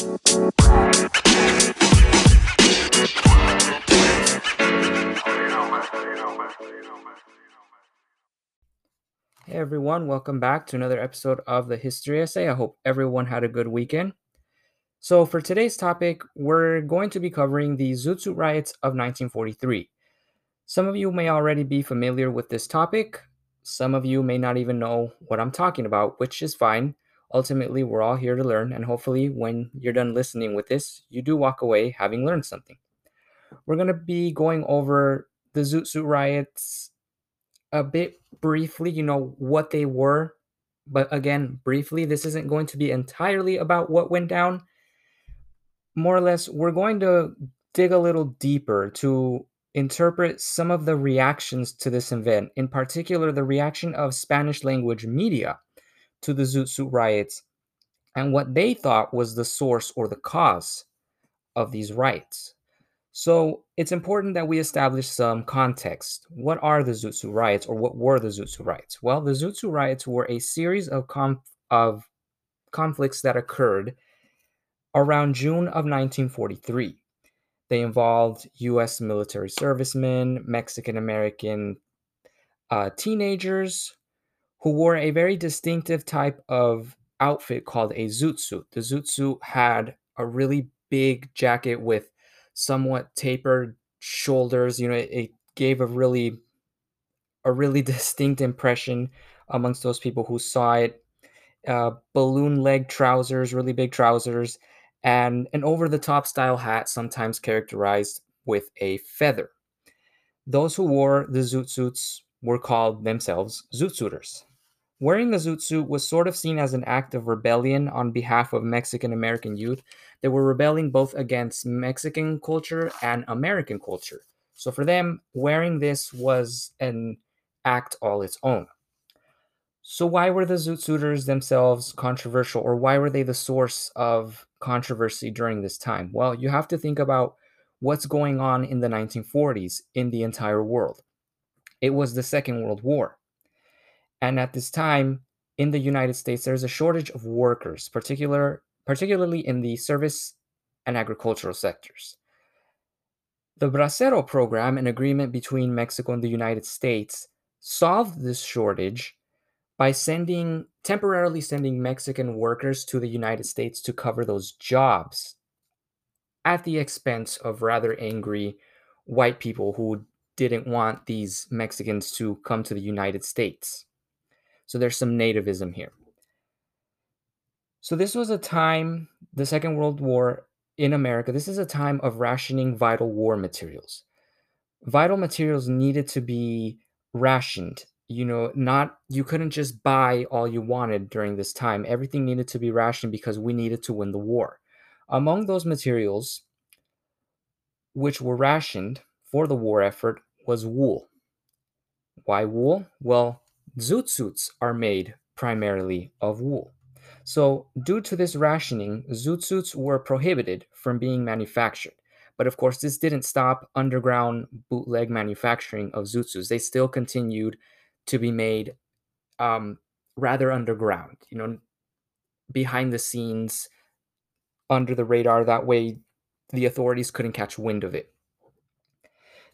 Hey everyone, welcome back to another episode of the History Essay. I hope everyone had a good weekend. So, for today's topic, we're going to be covering the Zoot Suit riots of 1943. Some of you may already be familiar with this topic, some of you may not even know what I'm talking about, which is fine. Ultimately, we're all here to learn, and hopefully, when you're done listening with this, you do walk away having learned something. We're going to be going over the Zoot Suit riots a bit briefly, you know, what they were. But again, briefly, this isn't going to be entirely about what went down. More or less, we're going to dig a little deeper to interpret some of the reactions to this event, in particular, the reaction of Spanish language media to the Zoot Suit riots and what they thought was the source or the cause of these riots. So it's important that we establish some context. What are the Zoot Suit riots, or what were the Zoot Suit riots? Well, the Zoot Suit riots were a series of conf- of conflicts that occurred around June of 1943. They involved U.S. military servicemen, Mexican American uh, teenagers who wore a very distinctive type of outfit called a zoot suit. The zoot suit had a really big jacket with somewhat tapered shoulders. You know, it, it gave a really a really distinct impression amongst those people who saw it. Uh, balloon leg trousers, really big trousers, and an over the top style hat, sometimes characterized with a feather. Those who wore the zoot suits were called themselves zoot suiters. Wearing the zoot suit was sort of seen as an act of rebellion on behalf of Mexican American youth. They were rebelling both against Mexican culture and American culture. So for them, wearing this was an act all its own. So why were the zoot suiters themselves controversial, or why were they the source of controversy during this time? Well, you have to think about what's going on in the 1940s in the entire world. It was the Second World War. And at this time in the United States, there's a shortage of workers, particular, particularly in the service and agricultural sectors. The Bracero program, an agreement between Mexico and the United States, solved this shortage by sending temporarily sending Mexican workers to the United States to cover those jobs at the expense of rather angry white people who didn't want these Mexicans to come to the United States. So there's some nativism here. So this was a time, the Second World War in America, this is a time of rationing vital war materials. Vital materials needed to be rationed. You know, not you couldn't just buy all you wanted during this time. Everything needed to be rationed because we needed to win the war. Among those materials which were rationed for the war effort was wool. Why wool? Well, Zoot suits are made primarily of wool. So, due to this rationing, zoot suits were prohibited from being manufactured. But of course, this didn't stop underground bootleg manufacturing of zoot suits. They still continued to be made um, rather underground, you know, behind the scenes, under the radar. That way, the authorities couldn't catch wind of it.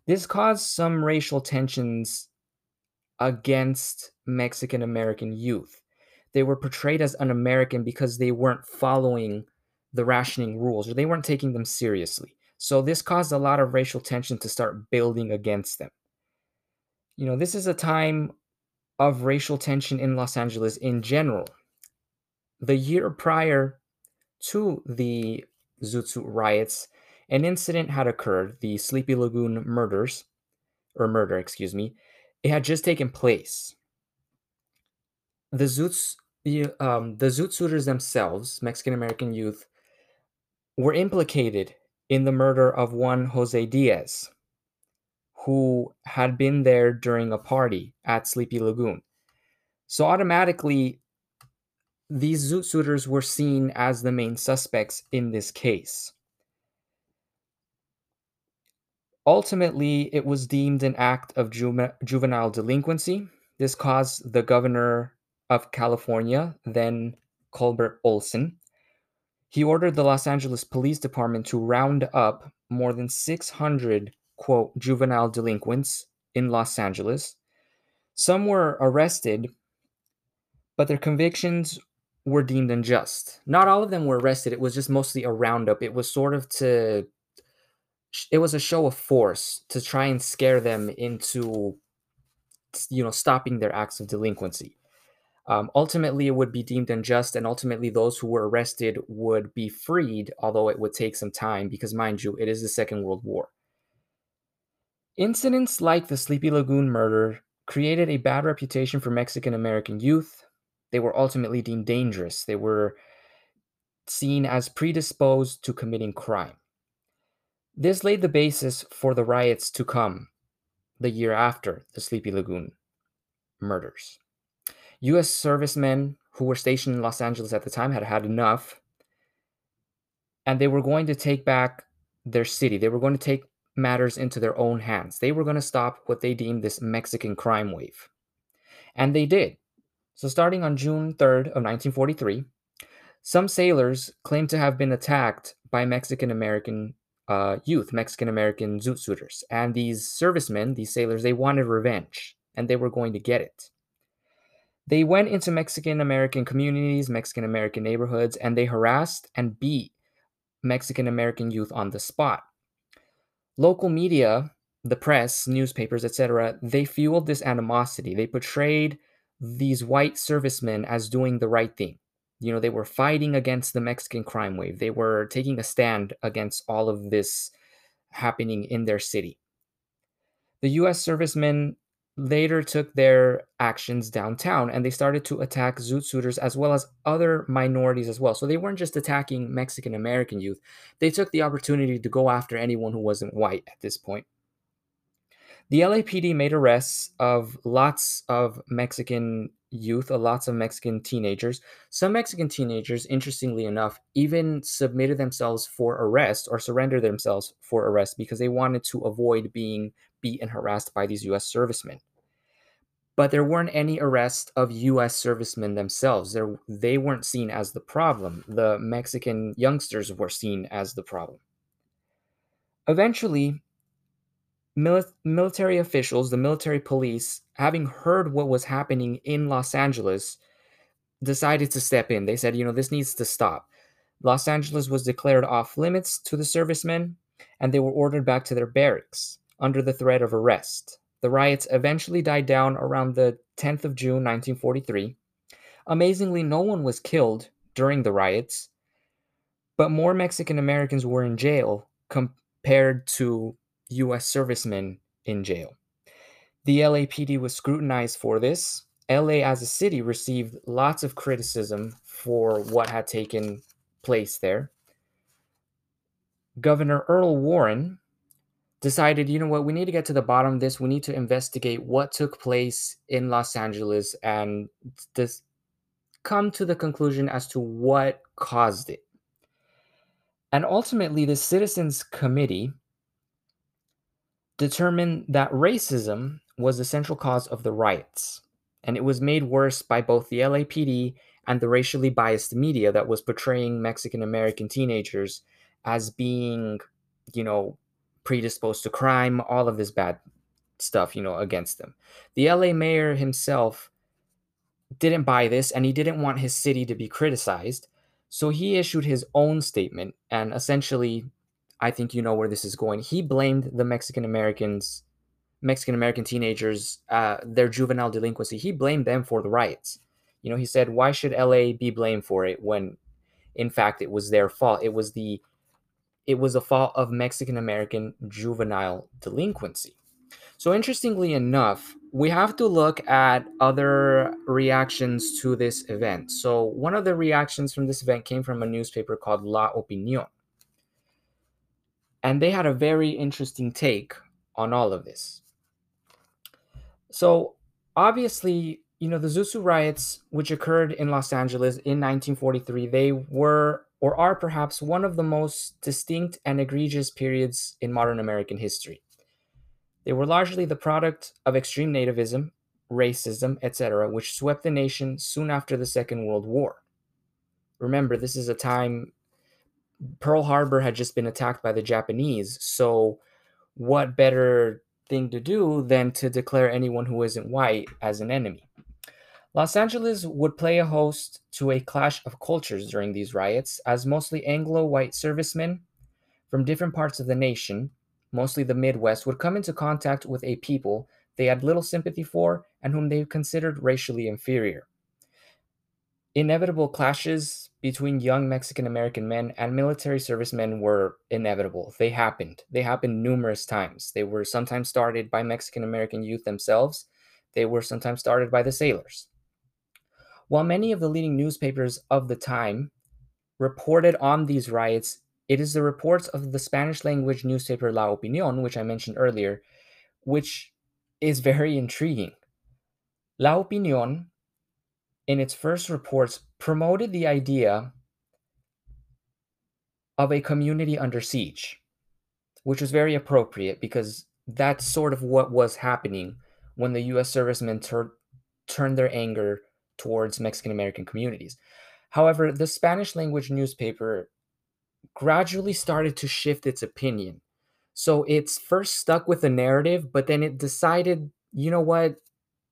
This caused some racial tensions against Mexican American youth. They were portrayed as un American because they weren't following the rationing rules or they weren't taking them seriously. So this caused a lot of racial tension to start building against them. You know, this is a time of racial tension in Los Angeles in general. The year prior to the Zoot Suit riots, an incident had occurred, the Sleepy Lagoon murders, or murder, excuse me, it had just taken place. The Zoots, um, the Zoot Suiters themselves, Mexican American youth, were implicated in the murder of one Jose Diaz, who had been there during a party at Sleepy Lagoon. So automatically, these Zoot Suiters were seen as the main suspects in this case. Ultimately, it was deemed an act of juve- juvenile delinquency. This caused the governor of California, then Culbert Olson, He ordered the Los Angeles Police Department to round up more than 600, quote, juvenile delinquents in Los Angeles. Some were arrested, but their convictions were deemed unjust. Not all of them were arrested. It was just mostly a roundup. It was sort of to it was a show of force to try and scare them into you know stopping their acts of delinquency. Um, ultimately, it would be deemed unjust, and ultimately, those who were arrested would be freed, although it would take some time because, mind you, it is the Second World War. Incidents like the Sleepy Lagoon murder created a bad reputation for Mexican American youth. They were ultimately deemed dangerous. They were seen as predisposed to committing crime. This laid the basis for the riots to come the year after the Sleepy Lagoon murders. U.S. servicemen who were stationed in Los Angeles at the time had had enough, and they were going to take back their city. They were going to take matters into their own hands. They were going to stop what they deemed this Mexican crime wave. And they did. So, starting on June 3rd of 1943, some sailors claimed to have been attacked by Mexican American uh, youth, Mexican American zoot suiters. And these servicemen, these sailors, they wanted revenge and they were going to get it. They went into Mexican American communities, Mexican American neighborhoods, and they harassed and beat Mexican American youth on the spot. Local media, the press, newspapers, etc., they fueled this animosity. They portrayed these white servicemen as doing the right thing. You know, they were fighting against the Mexican crime wave. They were taking a stand against all of this happening in their city. The US servicemen later took their actions downtown and they started to attack Zoot Suiters as well as other minorities as well. So they weren't just attacking Mexican American youth, they took the opportunity to go after anyone who wasn't white at this point. The LAPD made arrests of lots of Mexican youth, uh, lots of Mexican teenagers. Some Mexican teenagers, interestingly enough, even submitted themselves for arrest or surrendered themselves for arrest because they wanted to avoid being beat and harassed by these US servicemen. But there weren't any arrests of US servicemen themselves. They weren't seen as the problem. The Mexican youngsters were seen as the problem. Eventually, mili- military officials, the military police, having heard what was happening in Los Angeles, decided to step in. They said, you know, this needs to stop. Los Angeles was declared off limits to the servicemen, and they were ordered back to their barracks under the threat of arrest. The riots eventually died down around the 10th of June, 1943. Amazingly, no one was killed during the riots, but more Mexican Americans were in jail compared to U.S. servicemen in jail. The LAPD was scrutinized for this. LA as a city received lots of criticism for what had taken place there. Governor Earl Warren decided, you know what, we need to get to the bottom of this. We need to investigate what took place in Los Angeles and this come to the conclusion as to what caused it. And ultimately, the Citizens Committee determined that racism was the central cause of the riots, and it was made worse by both the LAPD and the racially biased media that was portraying Mexican American teenagers as being, you know, predisposed to crime, all of this bad stuff, you know, against them. The LA mayor himself didn't buy this and he didn't want his city to be criticized. So he issued his own statement and essentially I think you know where this is going. He blamed the Mexican Americans, Mexican American teenagers, uh, their juvenile delinquency. He blamed them for the riots. You know, he said, "Why should LA be blamed for it when, in fact, it was their fault? It was the, it was a fault of Mexican American juvenile delinquency." So interestingly enough, we have to look at other reactions to this event. So one of the reactions from this event came from a newspaper called La Opinión and they had a very interesting take on all of this. So, obviously, you know, the Suit riots, which occurred in Los Angeles in 1943, they were or are perhaps one of the most distinct and egregious periods in modern American history. They were largely the product of extreme nativism, racism, etc., which swept the nation soon after the Second World War. Remember, this is a time Pearl Harbor had just been attacked by the Japanese. So, what better thing to do than to declare anyone who isn't white as an enemy? Los Angeles would play a host to a clash of cultures during these riots, as mostly Anglo white servicemen from different parts of the nation, mostly the Midwest, would come into contact with a people they had little sympathy for and whom they considered racially inferior. Inevitable clashes between young Mexican American men and military servicemen were inevitable. They happened. They happened numerous times. They were sometimes started by Mexican American youth themselves, they were sometimes started by the sailors. While many of the leading newspapers of the time reported on these riots, it is the reports of the Spanish language newspaper La Opinión, which I mentioned earlier, which is very intriguing. La Opinión in its first reports, promoted the idea of a community under siege, which was very appropriate because that's sort of what was happening when the US servicemen tur- turned their anger towards Mexican American communities. However, the Spanish language newspaper gradually started to shift its opinion. So it's first stuck with the narrative, but then it decided, you know what,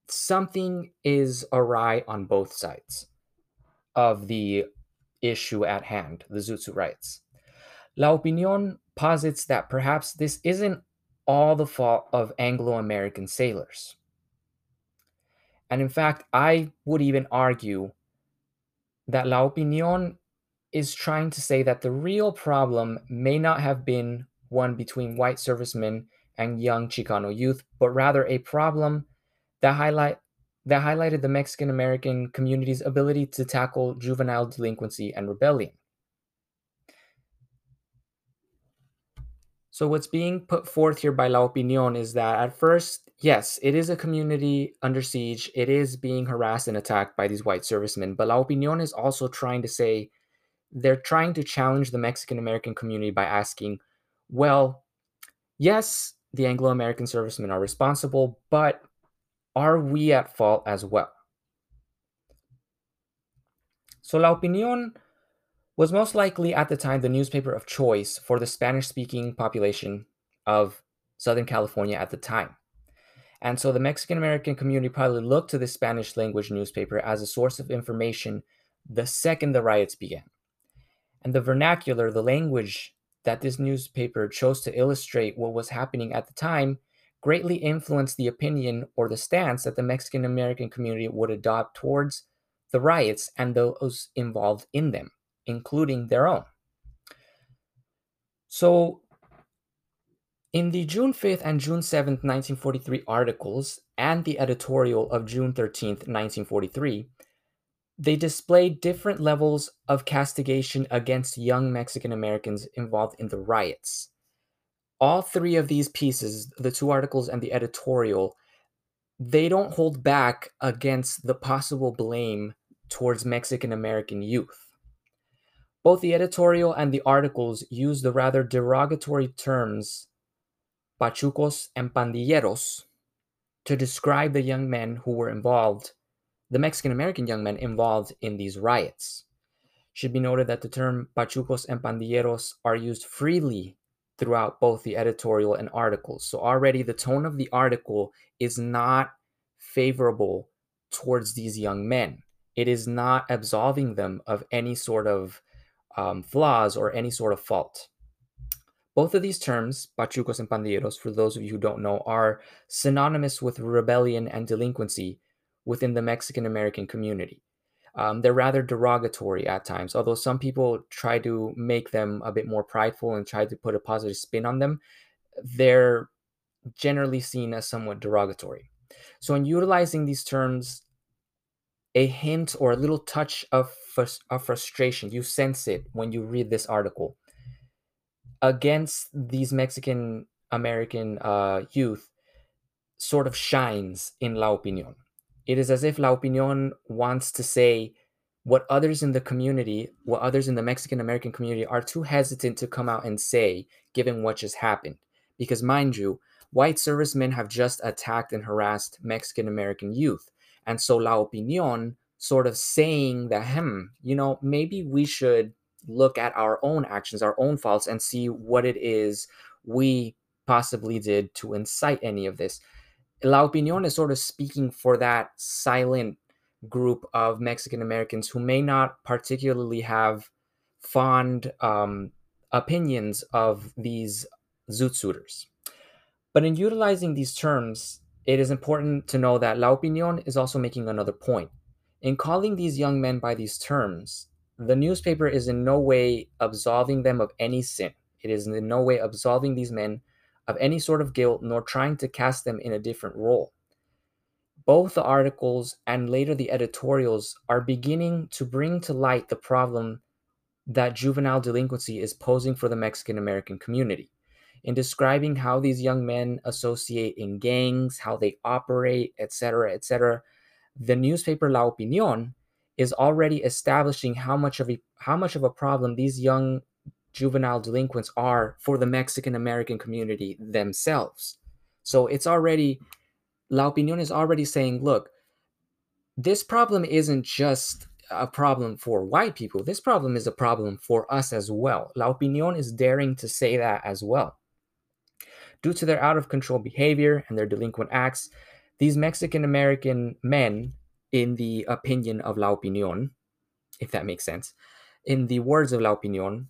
something is awry on both sides of the issue at hand, the Zoot riots. La Opinión posits that perhaps this isn't all the fault of Anglo American sailors. And in fact, I would even argue that La Opinión is trying to say that the real problem may not have been one between white servicemen and young Chicano youth, but rather a problem that highlight that highlighted the Mexican American community's ability to tackle juvenile delinquency and rebellion. So, what's being put forth here by La Opinión is that at first, yes, it is a community under siege. It is being harassed and attacked by these white servicemen. But La Opinión is also trying to say they're trying to challenge the Mexican American community by asking, well, yes, the Anglo American servicemen are responsible, but are we at fault as well? So La Opinión was most likely at the time the newspaper of choice for the Spanish speaking population of Southern California at the time. And so the Mexican American community probably looked to the Spanish language newspaper as a source of information the second the riots began. And the vernacular, the language that this newspaper chose to illustrate what was happening at the time, greatly influenced the opinion or the stance that the Mexican American community would adopt towards the riots and those involved in them, including their own. So, in the June 5th and June 7th, 1943 articles and the editorial of June 13th, 1943, they displayed different levels of castigation against young Mexican Americans involved in the riots all three of these pieces, the two articles and the editorial, they don't hold back against the possible blame towards Mexican American youth. Both the editorial and the articles use the rather derogatory terms pachucos and pandilleros to describe the young men who were involved, the Mexican American young men involved in these riots. Should be noted that the term pachucos and pandilleros are used freely throughout both the editorial and articles. So already the tone of the article is not favorable towards these young men. It is not absolving them of any sort of um, flaws or any sort of fault. Both of these terms, pachucos and pandilleros, for those of you who don't know, are synonymous with rebellion and delinquency within the Mexican American community. Um, they're rather derogatory at times, although some people try to make them a bit more prideful and try to put a positive spin on them. They're generally seen as somewhat derogatory. So, in utilizing these terms, a hint or a little touch of, of frustration, you sense it when you read this article against these Mexican American uh, youth, sort of shines in La Opinión. It is as if La Opinión wants to say what others in the community, what others in the Mexican American community are too hesitant to come out and say, given what just happened. Because, mind you, white servicemen have just attacked and harassed Mexican American youth. And so La Opinión sort of saying that, hmm, you know, maybe we should, look at our own actions, our own faults, and see what it is we possibly did to incite any of this. La Opinión is sort of speaking for that silent group of Mexican Americans who may not particularly have fond um, opinions of these zoot suiters. But in utilizing these terms, it is important to know that La Opinión is also making another point. In calling these young men by these terms, the newspaper is in no way absolving them of any sin. It is in no way absolving these men of any sort of guilt nor trying to cast them in a different role. Both the articles and later the editorials are beginning to bring to light the problem that juvenile delinquency is posing for the Mexican American community. In describing how these young men associate in gangs, how they operate, etc., etc., the newspaper La Opinión is already establishing how much of a how much of a problem these young juvenile delinquents are for the Mexican American community themselves. So it's already La Opinión is already saying, look, this problem isn't just a problem for white people. This problem is a problem for us as well. La Opinión is daring to say that as well. Due to their out of control behavior and their delinquent acts, these Mexican American men, in the opinion of La Opinión, if that makes sense, in the words of La Opinión,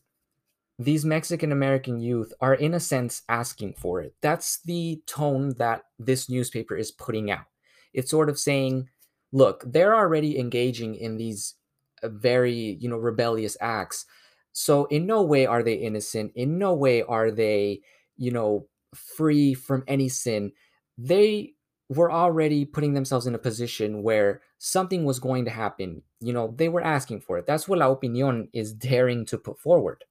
these Mexican American youth are, in a sense, asking for it. That's the tone that this newspaper is putting out. It's sort of saying, look, they're already engaging in these uh, very, you know, rebellious acts. So, in no way are they innocent. In no way are they, you know, free from any sin. They were already putting themselves in a position where something was going to happen. You know, they were asking for it. That's what La Opinión is daring to put forward.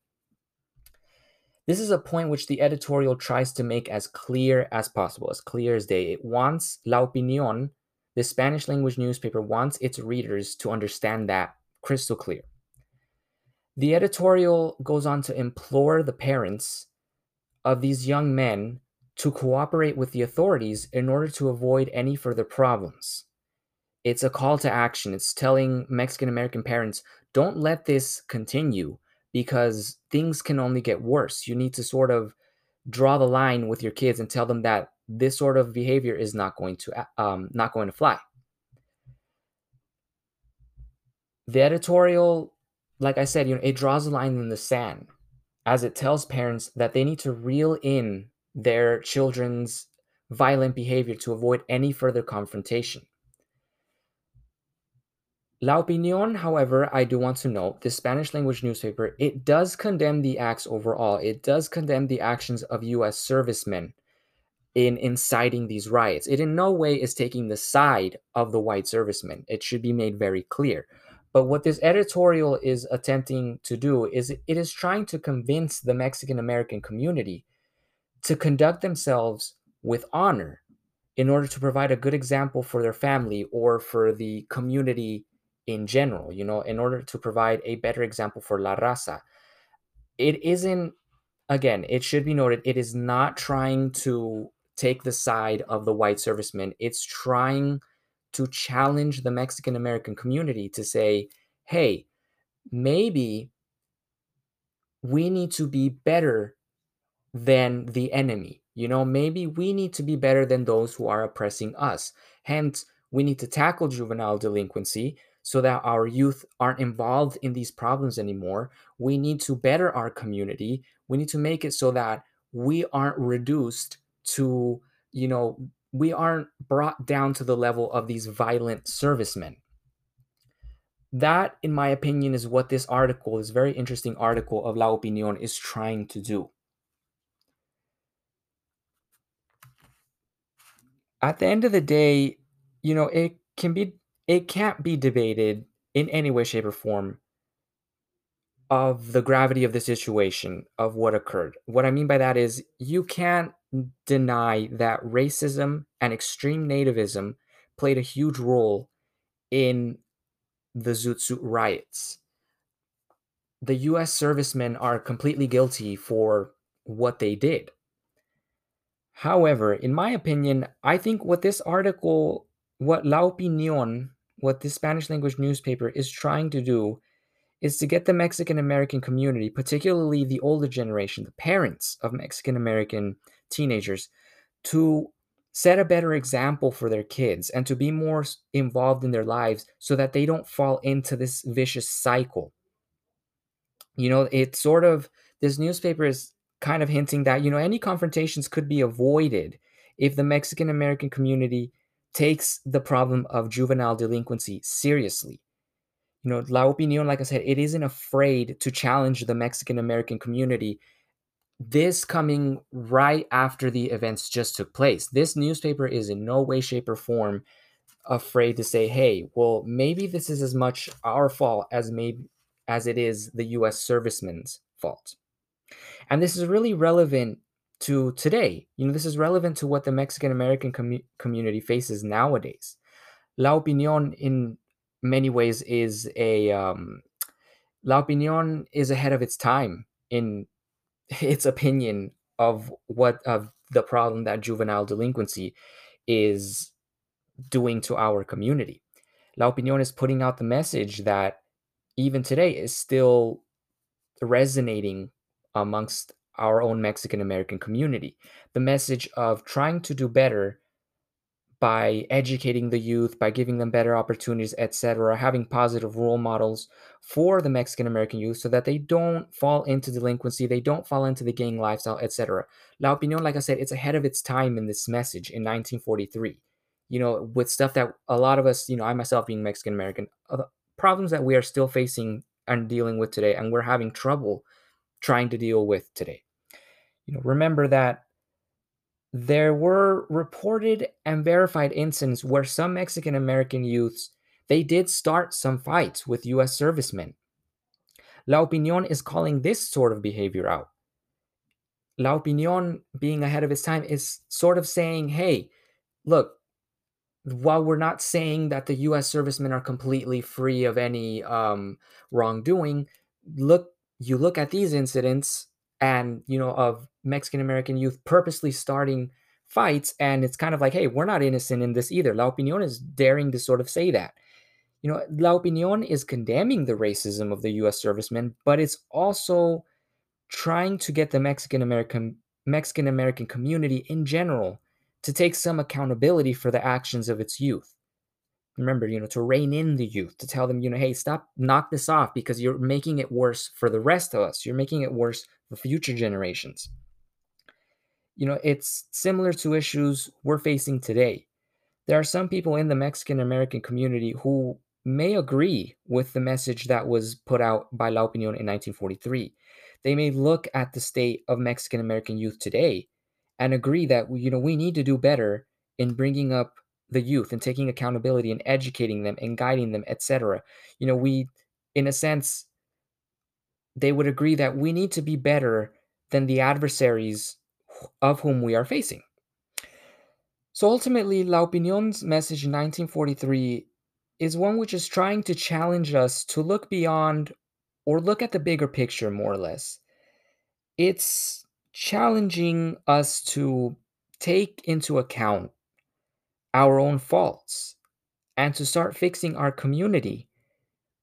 This is a point which the editorial tries to make as clear as possible, as clear as day. It wants La Opinión, the Spanish language newspaper, wants its readers to understand that crystal clear. The editorial goes on to implore the parents of these young men to cooperate with the authorities in order to avoid any further problems. It's a call to action. It's telling Mexican American parents don't let this continue because things can only get worse. You need to sort of draw the line with your kids and tell them that this sort of behavior is not going to um, not going to fly. The editorial, like I said, you know, it draws a line in the sand as it tells parents that they need to reel in their children's violent behavior to avoid any further confrontation. La Opinión, however, I do want to note, the Spanish language newspaper, it does condemn the acts overall. It does condemn the actions of US servicemen in inciting these riots. It in no way is taking the side of the white servicemen. It should be made very clear. But what this editorial is attempting to do is it is trying to convince the Mexican American community to conduct themselves with honor in order to provide a good example for their family or for the community in general, you know, in order to provide a better example for La Raza. It isn't, again, it should be noted, it is not trying to take the side of the white servicemen. It's trying to challenge the Mexican American community to say, hey, maybe we need to be better than the enemy. You know, maybe we need to be better than those who are oppressing us. Hence, we need to tackle juvenile delinquency so that our youth aren't involved in these problems anymore. We need to better our community. We need to make it so that we aren't reduced to, you know, we aren't brought down to the level of these violent servicemen. That, in my opinion, is what this article, this very interesting article of La Opinión, is trying to do. At the end of the day, you know, it can be it can't be debated in any way, shape, or form of the gravity of the situation of what occurred. What I mean by that is you can't deny that racism and extreme nativism played a huge role in the Zoot Suit riots. The US servicemen are completely guilty for what they did. However, in my opinion, I think what this article what La Opinión, what the Spanish language newspaper is trying to do, is to get the Mexican American community, particularly the older generation, the parents of Mexican American teenagers, to set a better example for their kids and to be more involved in their lives so that they don't fall into this vicious cycle. You know, it's sort of this newspaper is kind of hinting that, you know, any confrontations could be avoided if the Mexican American community takes the problem of juvenile delinquency seriously. You know, La Opinion, like I said, it isn't afraid to challenge the Mexican American community this coming right after the events just took place. This newspaper is in no way, shape, or form afraid to say, hey, well, maybe this is as much our fault as maybe as it is the US servicemen's fault. And this is really relevant to today. You know, this is relevant to what the Mexican American com- community faces nowadays. La Opinion, in many ways, is a um, La Opinion is ahead of its time in its opinion of what of the problem that juvenile delinquency is doing to our community. La Opinión is putting out the message that even today is still resonating amongst our own Mexican American community. The message of trying to do better by educating the youth, by giving them better opportunities, etc., having positive role models for the Mexican American youth so that they don't fall into delinquency, they don't fall into the gang lifestyle, etc. La Opinión, like I said, it's ahead of its time in this message in 1943. You know, with stuff that a lot of us, you know, I myself being Mexican American, uh, problems that we are still facing and dealing with today, and we're having trouble trying to deal with today. You know, remember that there were reported and verified incidents where some Mexican American youths they did start some fights with US servicemen. La Opinión is calling this sort of behavior out. La Opinión being ahead of its time is sort of saying, "Hey, look, while we're not saying that the US servicemen are completely free of any um, wrongdoing, look you look at these incidents and you know of Mexican American youth purposely starting fights and it's kind of like hey we're not innocent in this either. La opinión is daring to sort of say that. You know la opinión is condemning the racism of the US servicemen but it's also trying to get the Mexican American Mexican American community in general to take some accountability for the actions of its youth remember you know to rein in the youth to tell them you know hey stop knock this off because you're making it worse for the rest of us you're making it worse for future generations. You know, it's similar to issues we're facing today. There are some people in the Mexican American community who may agree with the message that was put out by La Opinión in 1943. They may look at the state of Mexican American youth today and agree that you know we need to do better in bringing up the youth and taking accountability and educating them and guiding them, etc. You know, we in a sense they would agree that we need to be better than the adversaries of whom we are facing. So ultimately, La Opinion's message in 1943 is one which is trying to challenge us to look beyond or look at the bigger picture, more or less. It's challenging us to take into account our own faults and to start fixing our community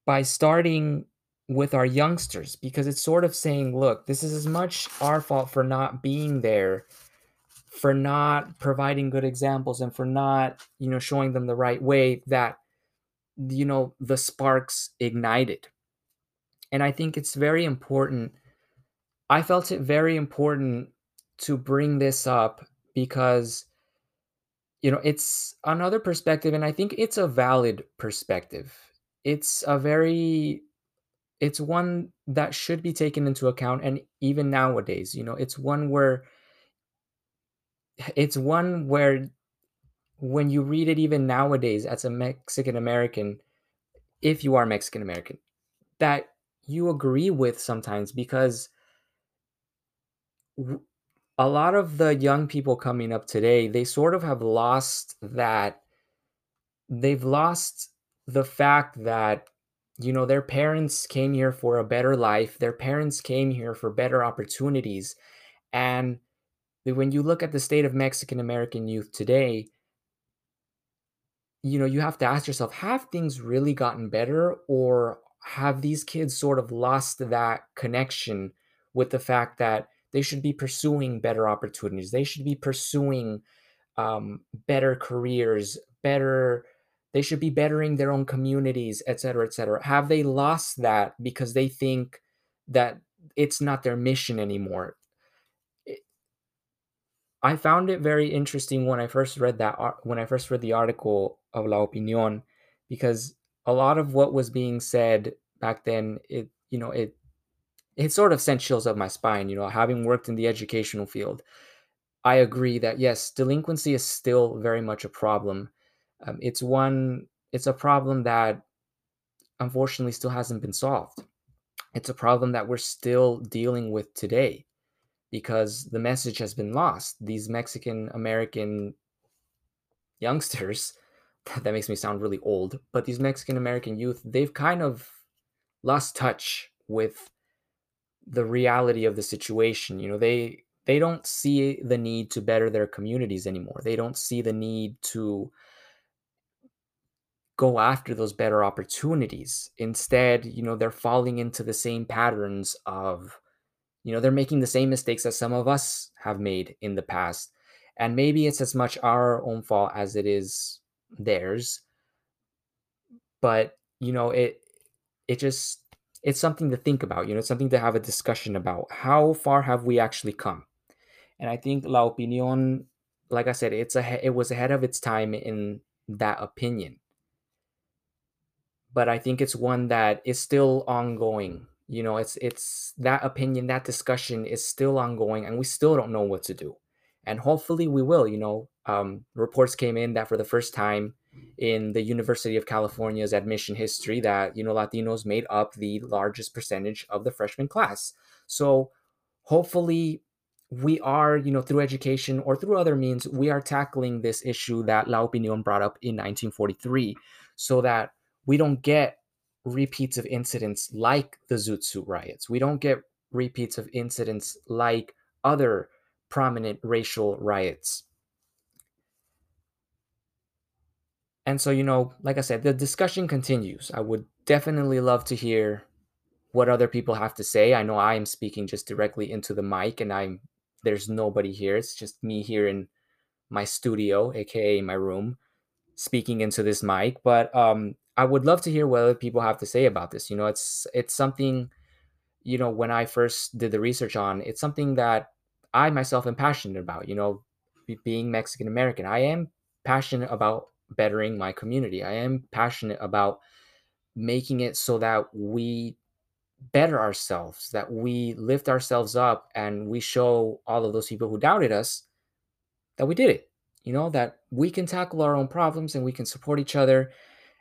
by starting with our youngsters because it's sort of saying, look, this is as much our fault for not being there, for not providing good examples, and for not, you know, showing them the right way that, you know, the sparks ignited. And I think it's very important. I felt it very important to bring this up because, you know, it's another perspective, and I think it's a valid perspective. It's a very it's one that should be taken into account and even nowadays you know it's one where it's one where when you read it even nowadays as a mexican american if you are mexican american that you agree with sometimes because a lot of the young people coming up today they sort of have lost that they've lost the fact that you know, their parents came here for a better life. Their parents came here for better opportunities. And when you look at the state of Mexican American youth today, you know, you have to ask yourself have things really gotten better or have these kids sort of lost that connection with the fact that they should be pursuing better opportunities. They should be pursuing um, better careers better they should be bettering their own communities et cetera et cetera. Have they lost that because they think that it's not their mission anymore? I found it very interesting when I first read that when I first read the article of La Opinión because a lot of what was being said back then it you know it it sort of sent chills up my spine you know having worked in the educational field. I agree that yes delinquency is still very much a problem. Um, it's one it's a problem that unfortunately still hasn't been solved. It's a problem that we're still dealing with today because the message has been lost. These Mexican American youngsters, that makes me sound really old, but these Mexican American youth, they've kind of lost touch with the reality of the situation. You know, they they don't see the need to better their communities anymore. They don't see the need to go after those better opportunities. Instead, you know, they're falling into the same patterns of you know, they're making the same mistakes that some of us have made in the past. And maybe it's as much our own fault as it is theirs. But, you know, it it just it's something to think about, you know, it's something to have a discussion about. How far have we actually come? And I think La Opinión, like I said, it's a it was ahead of its time in that opinion. But I think it's one that is still ongoing you know it's it's that opinion that discussion is still ongoing and we still don't know what to do and hopefully we will you know um, reports came in that for the first time in the university of california's admission history that you know latinos made up the largest percentage of the freshman class so hopefully we are you know through education or through other means we are tackling this issue that la opinion brought up in 1943 so that we don't get repeats of incidents like the Zoot Suit riots. We don't get repeats of incidents like other prominent racial riots. And so, you know, like I said, the discussion continues. I would definitely love to hear what other people have to say. I know I am speaking just directly into the mic and I'm there's nobody here. It's just me here in my studio, aka my room, speaking into this mic. But um I would love to hear what other people have to say about this. You know, it's it's something, you know, when I first did the research on, it's something that I myself am passionate about. You know, being Mexican American, I am passionate about bettering my community. I am passionate about making it so that we better ourselves, that we lift ourselves up and we show all of those people who doubted us that we did it. You know, that we can tackle our own problems and we can support each other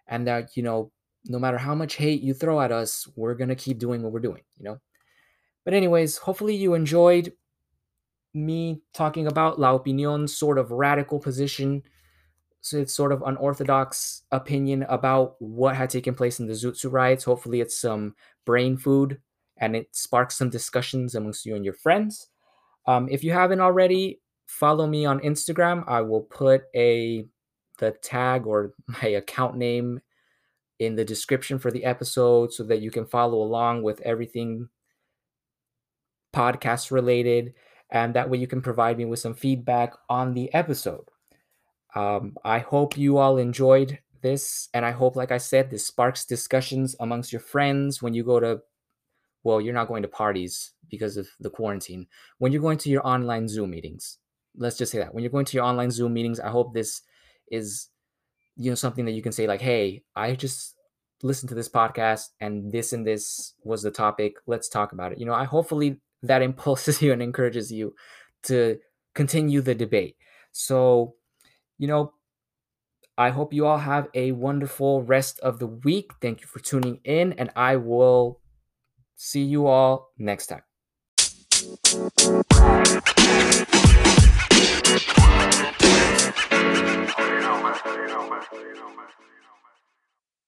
and that you know no matter how much hate you throw at us we're going to keep doing what we're doing you know but anyways hopefully you enjoyed me talking about la opinion's sort of radical position it's sort of unorthodox opinion about what had taken place in the Zoot Suit riots. Hopefully, it's some brain food and it sparks some discussions amongst you and your friends. Um, if you haven't already, follow me on Instagram. I will put a the tag or my account name in the description for the episode so that you can follow along with everything podcast related. And that way you can provide me with some feedback on the episode. Um, I hope you all enjoyed this. And I hope, like I said, this sparks discussions amongst your friends when you go to, well, you're not going to parties because of the quarantine. When you're going to your online Zoom meetings, let's just say that. When you're going to your online Zoom meetings, I hope this is you know something that you can say like hey i just listened to this podcast and this and this was the topic let's talk about it you know i hopefully that impulses you and encourages you to continue the debate so you know i hope you all have a wonderful rest of the week. Thank you for tuning in and i will see you all next time